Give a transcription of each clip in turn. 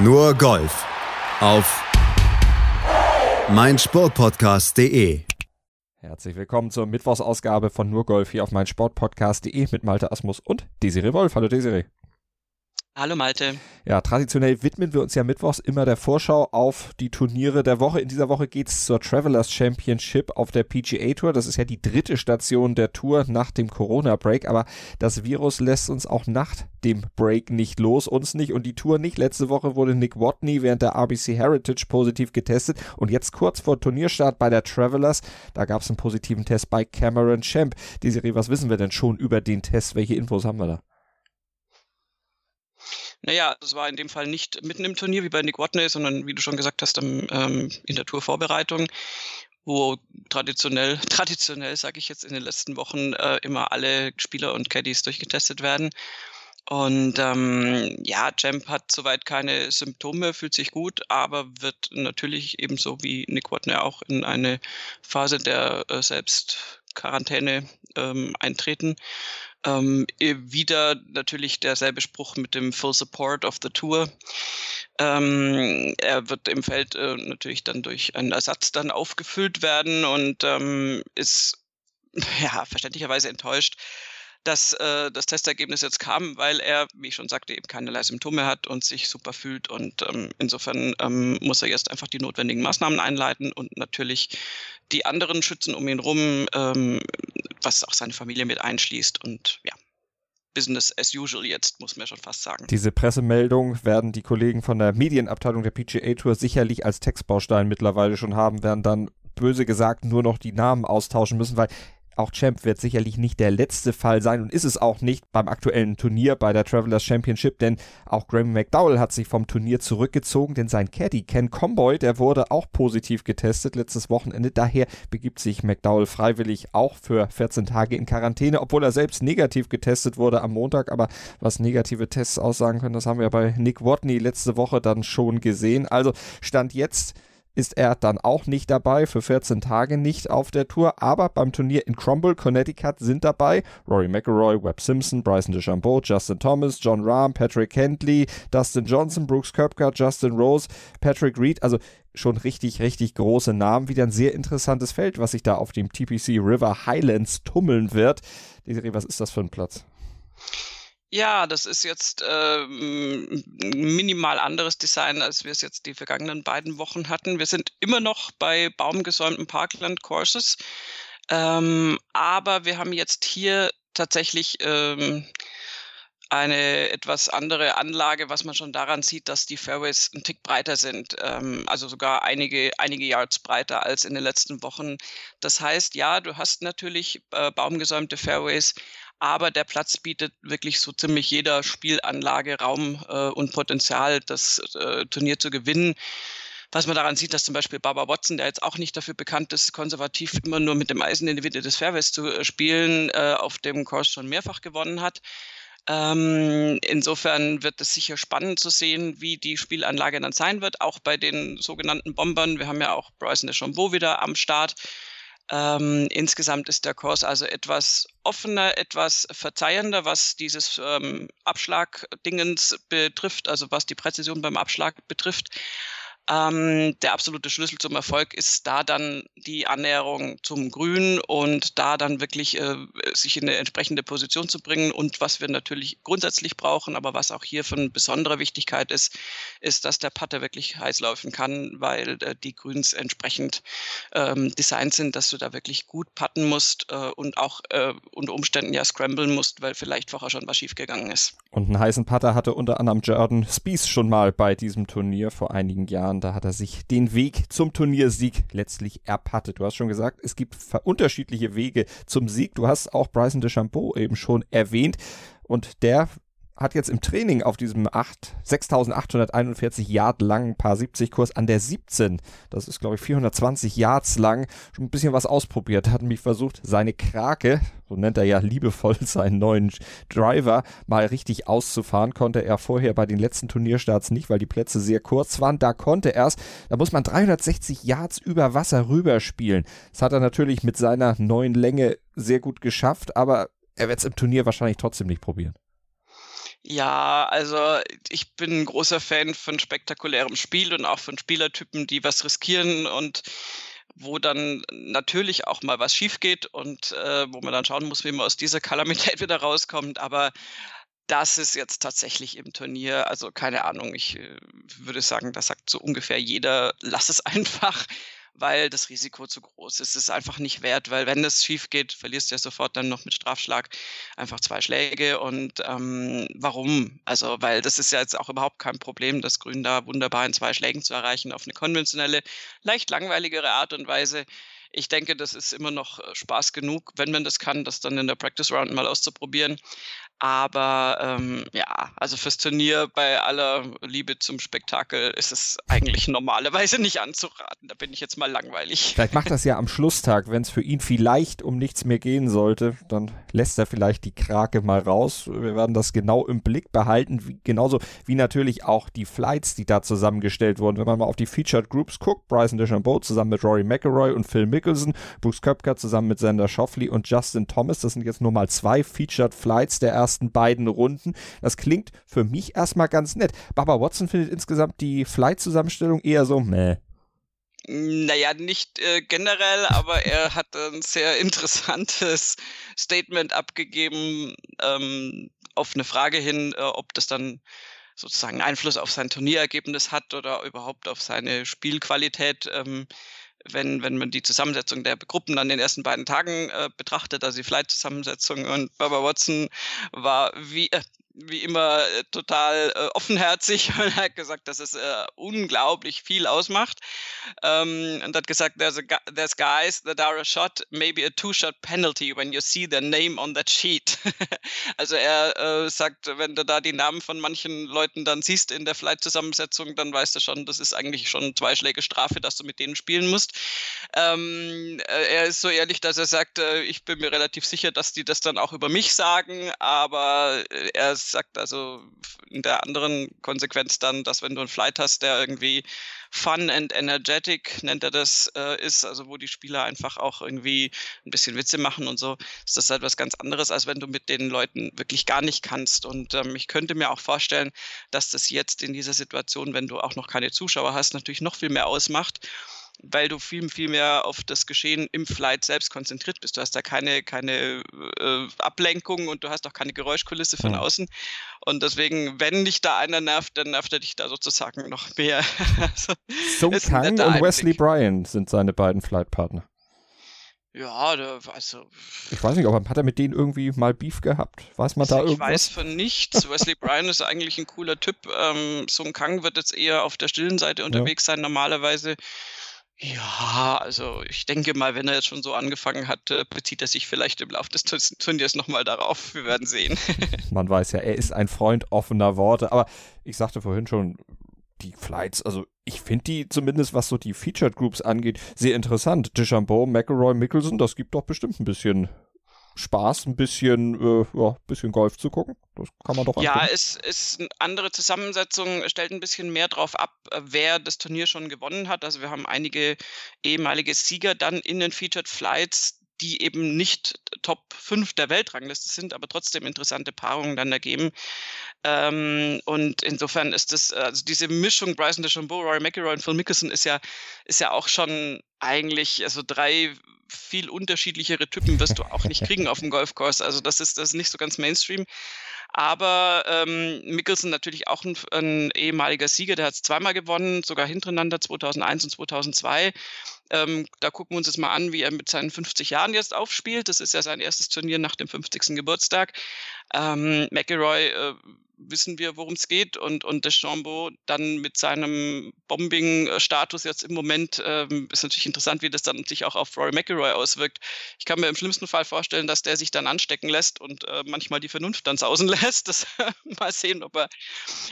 Nur Golf auf meinsportpodcast.de. Herzlich willkommen zur Mittwochsausgabe von Nur Golf hier auf meinsportpodcast.de mit Malte Asmus und Desiree Wolf. Hallo Desiree. Hallo Malte. Ja, traditionell widmen wir uns ja mittwochs immer der Vorschau auf die Turniere der Woche. In dieser Woche geht es zur Travelers Championship auf der PGA Tour. Das ist ja die dritte Station der Tour nach dem Corona-Break. Aber das Virus lässt uns auch nach dem Break nicht los, uns nicht und die Tour nicht. Letzte Woche wurde Nick Watney während der RBC Heritage positiv getestet. Und jetzt kurz vor Turnierstart bei der Travelers, da gab es einen positiven Test bei Cameron Champ. Desiree, was wissen wir denn schon über den Test? Welche Infos haben wir da? Naja, das war in dem Fall nicht mitten im Turnier wie bei Nick Watney, sondern wie du schon gesagt hast, am, ähm, in der Tourvorbereitung, wo traditionell, traditionell sage ich jetzt in den letzten Wochen, äh, immer alle Spieler und Caddies durchgetestet werden. Und ähm, ja, Champ hat soweit keine Symptome, fühlt sich gut, aber wird natürlich ebenso wie Nick Watney auch in eine Phase der äh, Selbstquarantäne ähm, eintreten. Ähm, wieder natürlich derselbe Spruch mit dem Full Support of the Tour. Ähm, er wird im Feld äh, natürlich dann durch einen Ersatz dann aufgefüllt werden und ähm, ist ja verständlicherweise enttäuscht, dass äh, das Testergebnis jetzt kam, weil er, wie ich schon sagte, eben keinerlei Symptome hat und sich super fühlt. Und ähm, insofern ähm, muss er jetzt einfach die notwendigen Maßnahmen einleiten und natürlich die anderen schützen um ihn rum, ähm, was auch seine Familie mit einschließt. Und ja, Business as usual jetzt, muss man schon fast sagen. Diese Pressemeldung werden die Kollegen von der Medienabteilung der PGA Tour sicherlich als Textbaustein mittlerweile schon haben, werden dann böse gesagt nur noch die Namen austauschen müssen, weil auch Champ wird sicherlich nicht der letzte Fall sein und ist es auch nicht beim aktuellen Turnier bei der Travelers Championship, denn auch Graham McDowell hat sich vom Turnier zurückgezogen, denn sein Caddy Ken Comboy, der wurde auch positiv getestet letztes Wochenende. Daher begibt sich McDowell freiwillig auch für 14 Tage in Quarantäne, obwohl er selbst negativ getestet wurde am Montag. Aber was negative Tests aussagen können, das haben wir bei Nick Watney letzte Woche dann schon gesehen. Also stand jetzt ist er dann auch nicht dabei, für 14 Tage nicht auf der Tour, aber beim Turnier in Cromwell, Connecticut sind dabei Rory McIlroy, Webb Simpson, Bryson DeChambeau, Justin Thomas, John Rahm, Patrick Hentley, Dustin Johnson, Brooks Koepka, Justin Rose, Patrick Reed, also schon richtig, richtig große Namen. Wieder ein sehr interessantes Feld, was sich da auf dem TPC River Highlands tummeln wird. Desiree, was ist das für ein Platz? Ja, das ist jetzt äh, minimal anderes Design, als wir es jetzt die vergangenen beiden Wochen hatten. Wir sind immer noch bei baumgesäumten Parkland-Courses, ähm, aber wir haben jetzt hier tatsächlich ähm, eine etwas andere Anlage, was man schon daran sieht, dass die Fairways ein Tick breiter sind, ähm, also sogar einige, einige Yards breiter als in den letzten Wochen. Das heißt, ja, du hast natürlich äh, baumgesäumte Fairways, aber der Platz bietet wirklich so ziemlich jeder Spielanlage Raum äh, und Potenzial, das äh, Turnier zu gewinnen. Was man daran sieht, dass zum Beispiel Barbara Watson, der jetzt auch nicht dafür bekannt ist, konservativ immer nur mit dem Eisen in die Mitte des Fairways zu äh, spielen, äh, auf dem Kurs schon mehrfach gewonnen hat. Ähm, insofern wird es sicher spannend zu sehen, wie die Spielanlage dann sein wird, auch bei den sogenannten Bombern. Wir haben ja auch Bryson DeChambeau wieder am Start. Ähm, insgesamt ist der Kurs also etwas offener, etwas verzeihender, was dieses ähm, Abschlagdingens betrifft, also was die Präzision beim Abschlag betrifft. Ähm, der absolute Schlüssel zum Erfolg ist da dann die Annäherung zum Grün und da dann wirklich äh, sich in eine entsprechende Position zu bringen. Und was wir natürlich grundsätzlich brauchen, aber was auch hier von besonderer Wichtigkeit ist, ist, dass der Putter wirklich heiß laufen kann, weil äh, die Grüns entsprechend ähm, designt sind, dass du da wirklich gut putten musst äh, und auch äh, unter Umständen ja scramblen musst, weil vielleicht vorher schon was schiefgegangen ist. Und einen heißen Putter hatte unter anderem Jordan Spieth schon mal bei diesem Turnier vor einigen Jahren und da hat er sich den Weg zum Turniersieg letztlich erpattet. Du hast schon gesagt, es gibt unterschiedliche Wege zum Sieg. Du hast auch Bryson DeChambeau eben schon erwähnt und der hat jetzt im Training auf diesem 8, 6841 Yard langen Paar 70 Kurs an der 17, das ist glaube ich 420 Yards lang, schon ein bisschen was ausprobiert, hat mich versucht, seine Krake, so nennt er ja liebevoll seinen neuen Driver, mal richtig auszufahren, konnte er vorher bei den letzten Turnierstarts nicht, weil die Plätze sehr kurz waren, da konnte er es, da muss man 360 Yards über Wasser rüberspielen. Das hat er natürlich mit seiner neuen Länge sehr gut geschafft, aber er wird es im Turnier wahrscheinlich trotzdem nicht probieren. Ja, also ich bin ein großer Fan von spektakulärem Spiel und auch von Spielertypen, die was riskieren und wo dann natürlich auch mal was schief geht und äh, wo man dann schauen muss, wie man aus dieser Kalamität wieder rauskommt. Aber das ist jetzt tatsächlich im Turnier, also keine Ahnung, ich äh, würde sagen, da sagt so ungefähr jeder, lass es einfach weil das Risiko zu groß ist. Es ist einfach nicht wert, weil wenn das schief geht, verlierst du ja sofort dann noch mit Strafschlag einfach zwei Schläge. Und ähm, warum? Also, weil das ist ja jetzt auch überhaupt kein Problem, das Grün da wunderbar in zwei Schlägen zu erreichen auf eine konventionelle, leicht langweiligere Art und Weise. Ich denke, das ist immer noch äh, Spaß genug, wenn man das kann, das dann in der Practice Round mal auszuprobieren. Aber ähm, ja, also fürs Turnier bei aller Liebe zum Spektakel ist es eigentlich normalerweise nicht anzuraten. Da bin ich jetzt mal langweilig. Vielleicht macht das ja am Schlusstag, wenn es für ihn vielleicht um nichts mehr gehen sollte, dann lässt er vielleicht die Krake mal raus. Wir werden das genau im Blick behalten, wie, genauso wie natürlich auch die Flights, die da zusammengestellt wurden. Wenn man mal auf die Featured Groups guckt, Bryson DeChambeau zusammen mit Rory McElroy und Phil Mickelson, Bruce Köpker zusammen mit Sander Schoffley und Justin Thomas, das sind jetzt nur mal zwei Featured Flights der ersten ersten beiden Runden. Das klingt für mich erstmal ganz nett. Baba Watson findet insgesamt die Flight-Zusammenstellung eher so, meh. Naja, nicht äh, generell, aber er hat ein sehr interessantes Statement abgegeben ähm, auf eine Frage hin, äh, ob das dann sozusagen Einfluss auf sein Turnierergebnis hat oder überhaupt auf seine Spielqualität. Ähm, wenn, wenn man die Zusammensetzung der Gruppen in den ersten beiden Tagen äh, betrachtet, also die Flight-Zusammensetzung und Barbara Watson war wie, äh, wie immer äh, total äh, offenherzig und hat gesagt, dass es äh, unglaublich viel ausmacht. Ähm, und hat gesagt, there's, a, there's guys that are a shot, maybe a two-shot penalty when you see their name on that sheet. also er äh, sagt, wenn du da die Namen von manchen Leuten dann siehst in der Flight-Zusammensetzung, dann weißt du schon, das ist eigentlich schon zwei Schläge Strafe, dass du mit denen spielen musst. Ähm, äh, er ist so ehrlich, dass er sagt, äh, ich bin mir relativ sicher, dass die das dann auch über mich sagen, aber er ist sagt also in der anderen Konsequenz dann, dass wenn du einen Flight hast, der irgendwie fun and energetic, nennt er das, äh, ist, also wo die Spieler einfach auch irgendwie ein bisschen Witze machen und so, ist das halt ganz anderes, als wenn du mit den Leuten wirklich gar nicht kannst. Und ähm, ich könnte mir auch vorstellen, dass das jetzt in dieser Situation, wenn du auch noch keine Zuschauer hast, natürlich noch viel mehr ausmacht weil du viel, viel mehr auf das Geschehen im Flight selbst konzentriert bist. Du hast da keine, keine äh, Ablenkung und du hast auch keine Geräuschkulisse von mhm. außen. Und deswegen, wenn dich da einer nervt, dann nervt er dich da sozusagen noch mehr. also, Sung Kang und Wesley Bryan sind seine beiden Flightpartner. Ja, da, also. Ich weiß nicht, aber hat er mit denen irgendwie mal Beef gehabt? Weiß man da irgendwas? Ich weiß von nichts. Wesley Bryan ist eigentlich ein cooler Typ. Ähm, Sung Kang wird jetzt eher auf der stillen Seite unterwegs ja. sein, normalerweise. Ja, also ich denke mal, wenn er jetzt schon so angefangen hat, äh, bezieht er sich vielleicht im Laufe des Turniers nochmal darauf. Wir werden sehen. Man weiß ja, er ist ein Freund offener Worte, aber ich sagte vorhin schon, die Flights, also ich finde die zumindest, was so die Featured Groups angeht, sehr interessant. Deschambeau, McElroy, Mickelson, das gibt doch bestimmt ein bisschen Spaß, ein bisschen, äh, ja, bisschen Golf zu gucken. Das kann man doch Ja, es ist eine andere Zusammensetzung, stellt ein bisschen mehr drauf ab, äh, wer das Turnier schon gewonnen hat. Also wir haben einige ehemalige Sieger dann in den Featured Flights, die eben nicht Top 5 der Weltrangliste sind, aber trotzdem interessante Paarungen dann ergeben. Ähm, und insofern ist das, also diese Mischung Bryson DeChambeau, Rory McIlroy und Phil Mickelson ist ja, ist ja auch schon eigentlich, also drei viel unterschiedlichere Typen wirst du auch nicht kriegen auf dem Golfkurs. Also das ist, das ist nicht so ganz Mainstream. Aber ähm, Mickelson natürlich auch ein, ein ehemaliger Sieger, der hat es zweimal gewonnen, sogar hintereinander 2001 und 2002. Ähm, da gucken wir uns jetzt mal an, wie er mit seinen 50 Jahren jetzt aufspielt. Das ist ja sein erstes Turnier nach dem 50. Geburtstag. Ähm, McElroy äh, wissen wir, worum es geht. Und, und Deschambeau dann mit seinem Bombing-Status jetzt im Moment ähm, ist natürlich interessant, wie das dann sich auch auf Rory McIlroy auswirkt. Ich kann mir im schlimmsten Fall vorstellen, dass der sich dann anstecken lässt und äh, manchmal die Vernunft dann sausen lässt. Das, mal sehen, ob er,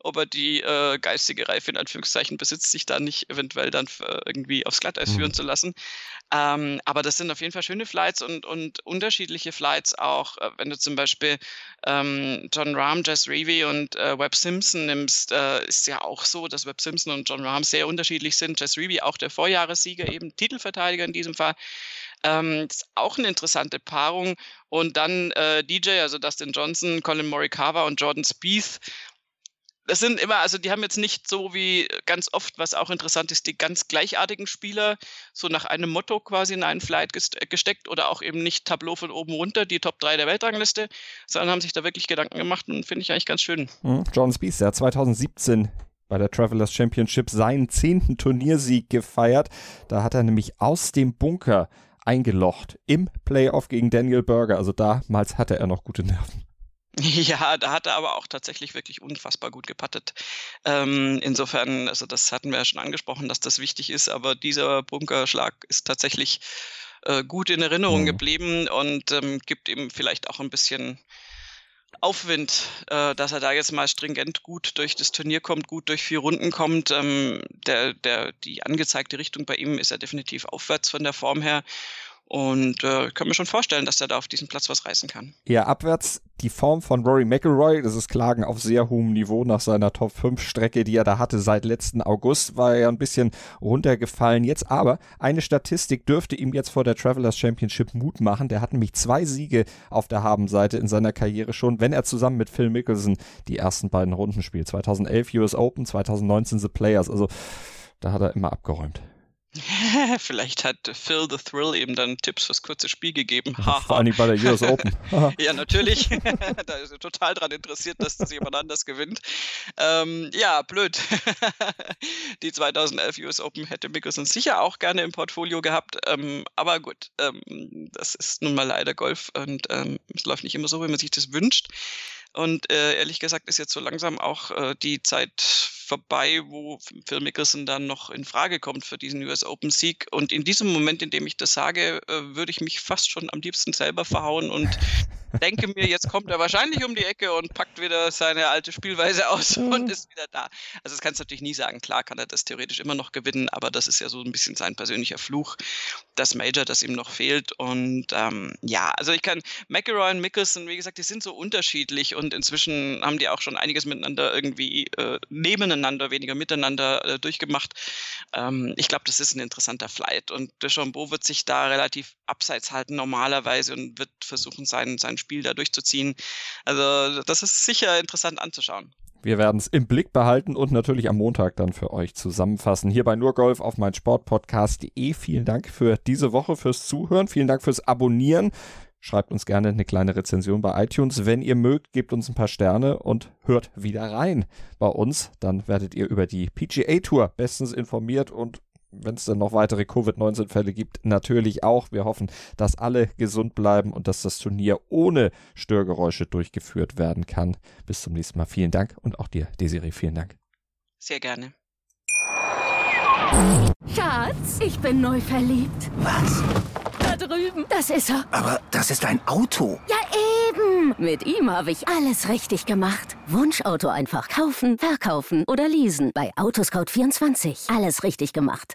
ob er die äh, geistige Reife in Anführungszeichen besitzt, sich da nicht eventuell dann äh, irgendwie aufs Glatteis mhm. führen zu lassen. Ähm, aber das sind auf jeden Fall schöne Flights und, und unterschiedliche Flights auch, äh, wenn du zum Beispiel ähm, John Rahm, Jess Reevy und äh, Webb Simpson nimmst, äh, ist ja auch so, dass Webb Simpson und John Rahm sehr unterschiedlich sind. Jess Reevy, auch der Vorjahressieger, eben Titelverteidiger in diesem Fall. Ähm, ist auch eine interessante Paarung. Und dann äh, DJ, also Dustin Johnson, Colin Morikawa und Jordan Spieth das sind immer, also die haben jetzt nicht so wie ganz oft, was auch interessant ist, die ganz gleichartigen Spieler so nach einem Motto quasi in einen Flight gesteckt oder auch eben nicht Tableau von oben runter, die Top 3 der Weltrangliste, sondern haben sich da wirklich Gedanken gemacht und finde ich eigentlich ganz schön. Mhm. John Spieth, der 2017 bei der Travelers Championship seinen zehnten Turniersieg gefeiert. Da hat er nämlich aus dem Bunker eingelocht im Playoff gegen Daniel Berger. Also damals hatte er noch gute Nerven. Ja, da hat er aber auch tatsächlich wirklich unfassbar gut gepattet. Ähm, insofern, also das hatten wir ja schon angesprochen, dass das wichtig ist, aber dieser Bunkerschlag ist tatsächlich äh, gut in Erinnerung mhm. geblieben und ähm, gibt ihm vielleicht auch ein bisschen Aufwind, äh, dass er da jetzt mal stringent gut durch das Turnier kommt, gut durch vier Runden kommt. Ähm, der, der, die angezeigte Richtung bei ihm ist ja definitiv aufwärts von der Form her. Und äh, kann mir schon vorstellen, dass er da auf diesem Platz was reißen kann. Ja, abwärts die Form von Rory McIlroy, das ist Klagen auf sehr hohem Niveau nach seiner Top 5 Strecke, die er da hatte seit letzten August, war er ein bisschen runtergefallen jetzt. Aber eine Statistik dürfte ihm jetzt vor der Travelers Championship Mut machen. Der hat nämlich zwei Siege auf der Habenseite in seiner Karriere schon, wenn er zusammen mit Phil Mickelson die ersten beiden Runden spielt. 2011 US Open, 2019 The Players. Also da hat er immer abgeräumt. Vielleicht hat Phil the Thrill eben dann Tipps fürs kurze Spiel gegeben. Vor allem bei der US Open. ja, natürlich. da ist er total daran interessiert, dass das jemand anders gewinnt. Ähm, ja, blöd. Die 2011 US Open hätte Mickelson sicher auch gerne im Portfolio gehabt. Ähm, aber gut, ähm, das ist nun mal leider Golf und ähm, es läuft nicht immer so, wie man sich das wünscht. Und äh, ehrlich gesagt ist jetzt so langsam auch äh, die Zeit vorbei, wo Phil Mickelson dann noch in Frage kommt für diesen US Open Sieg. Und in diesem Moment, in dem ich das sage, äh, würde ich mich fast schon am liebsten selber verhauen und denke mir, jetzt kommt er wahrscheinlich um die Ecke und packt wieder seine alte Spielweise aus und ist wieder da. Also das kannst du natürlich nie sagen. Klar kann er das theoretisch immer noch gewinnen, aber das ist ja so ein bisschen sein persönlicher Fluch, das Major, das ihm noch fehlt. Und ähm, ja, also ich kann McElroy und Mickelson, wie gesagt, die sind so unterschiedlich und inzwischen haben die auch schon einiges miteinander irgendwie äh, nebeneinander, weniger miteinander äh, durchgemacht. Ähm, ich glaube, das ist ein interessanter Flight und Deschambeau wird sich da relativ abseits halten normalerweise und wird versuchen, sein, sein Spiel da durchzuziehen. Also das ist sicher interessant anzuschauen. Wir werden es im Blick behalten und natürlich am Montag dann für euch zusammenfassen. Hier bei Nurgolf auf mein Sportpodcast.de. Vielen Dank für diese Woche, fürs Zuhören. Vielen Dank fürs Abonnieren. Schreibt uns gerne eine kleine Rezension bei iTunes. Wenn ihr mögt, gebt uns ein paar Sterne und hört wieder rein bei uns. Dann werdet ihr über die PGA Tour bestens informiert und wenn es dann noch weitere Covid-19-Fälle gibt, natürlich auch. Wir hoffen, dass alle gesund bleiben und dass das Turnier ohne Störgeräusche durchgeführt werden kann. Bis zum nächsten Mal. Vielen Dank und auch dir, Desiree, vielen Dank. Sehr gerne. Schatz, ich bin neu verliebt. Was? Da drüben. Das ist er. Aber das ist ein Auto. Ja, eben. Mit ihm habe ich alles richtig gemacht. Wunschauto einfach kaufen, verkaufen oder leasen. Bei Autoscout24. Alles richtig gemacht.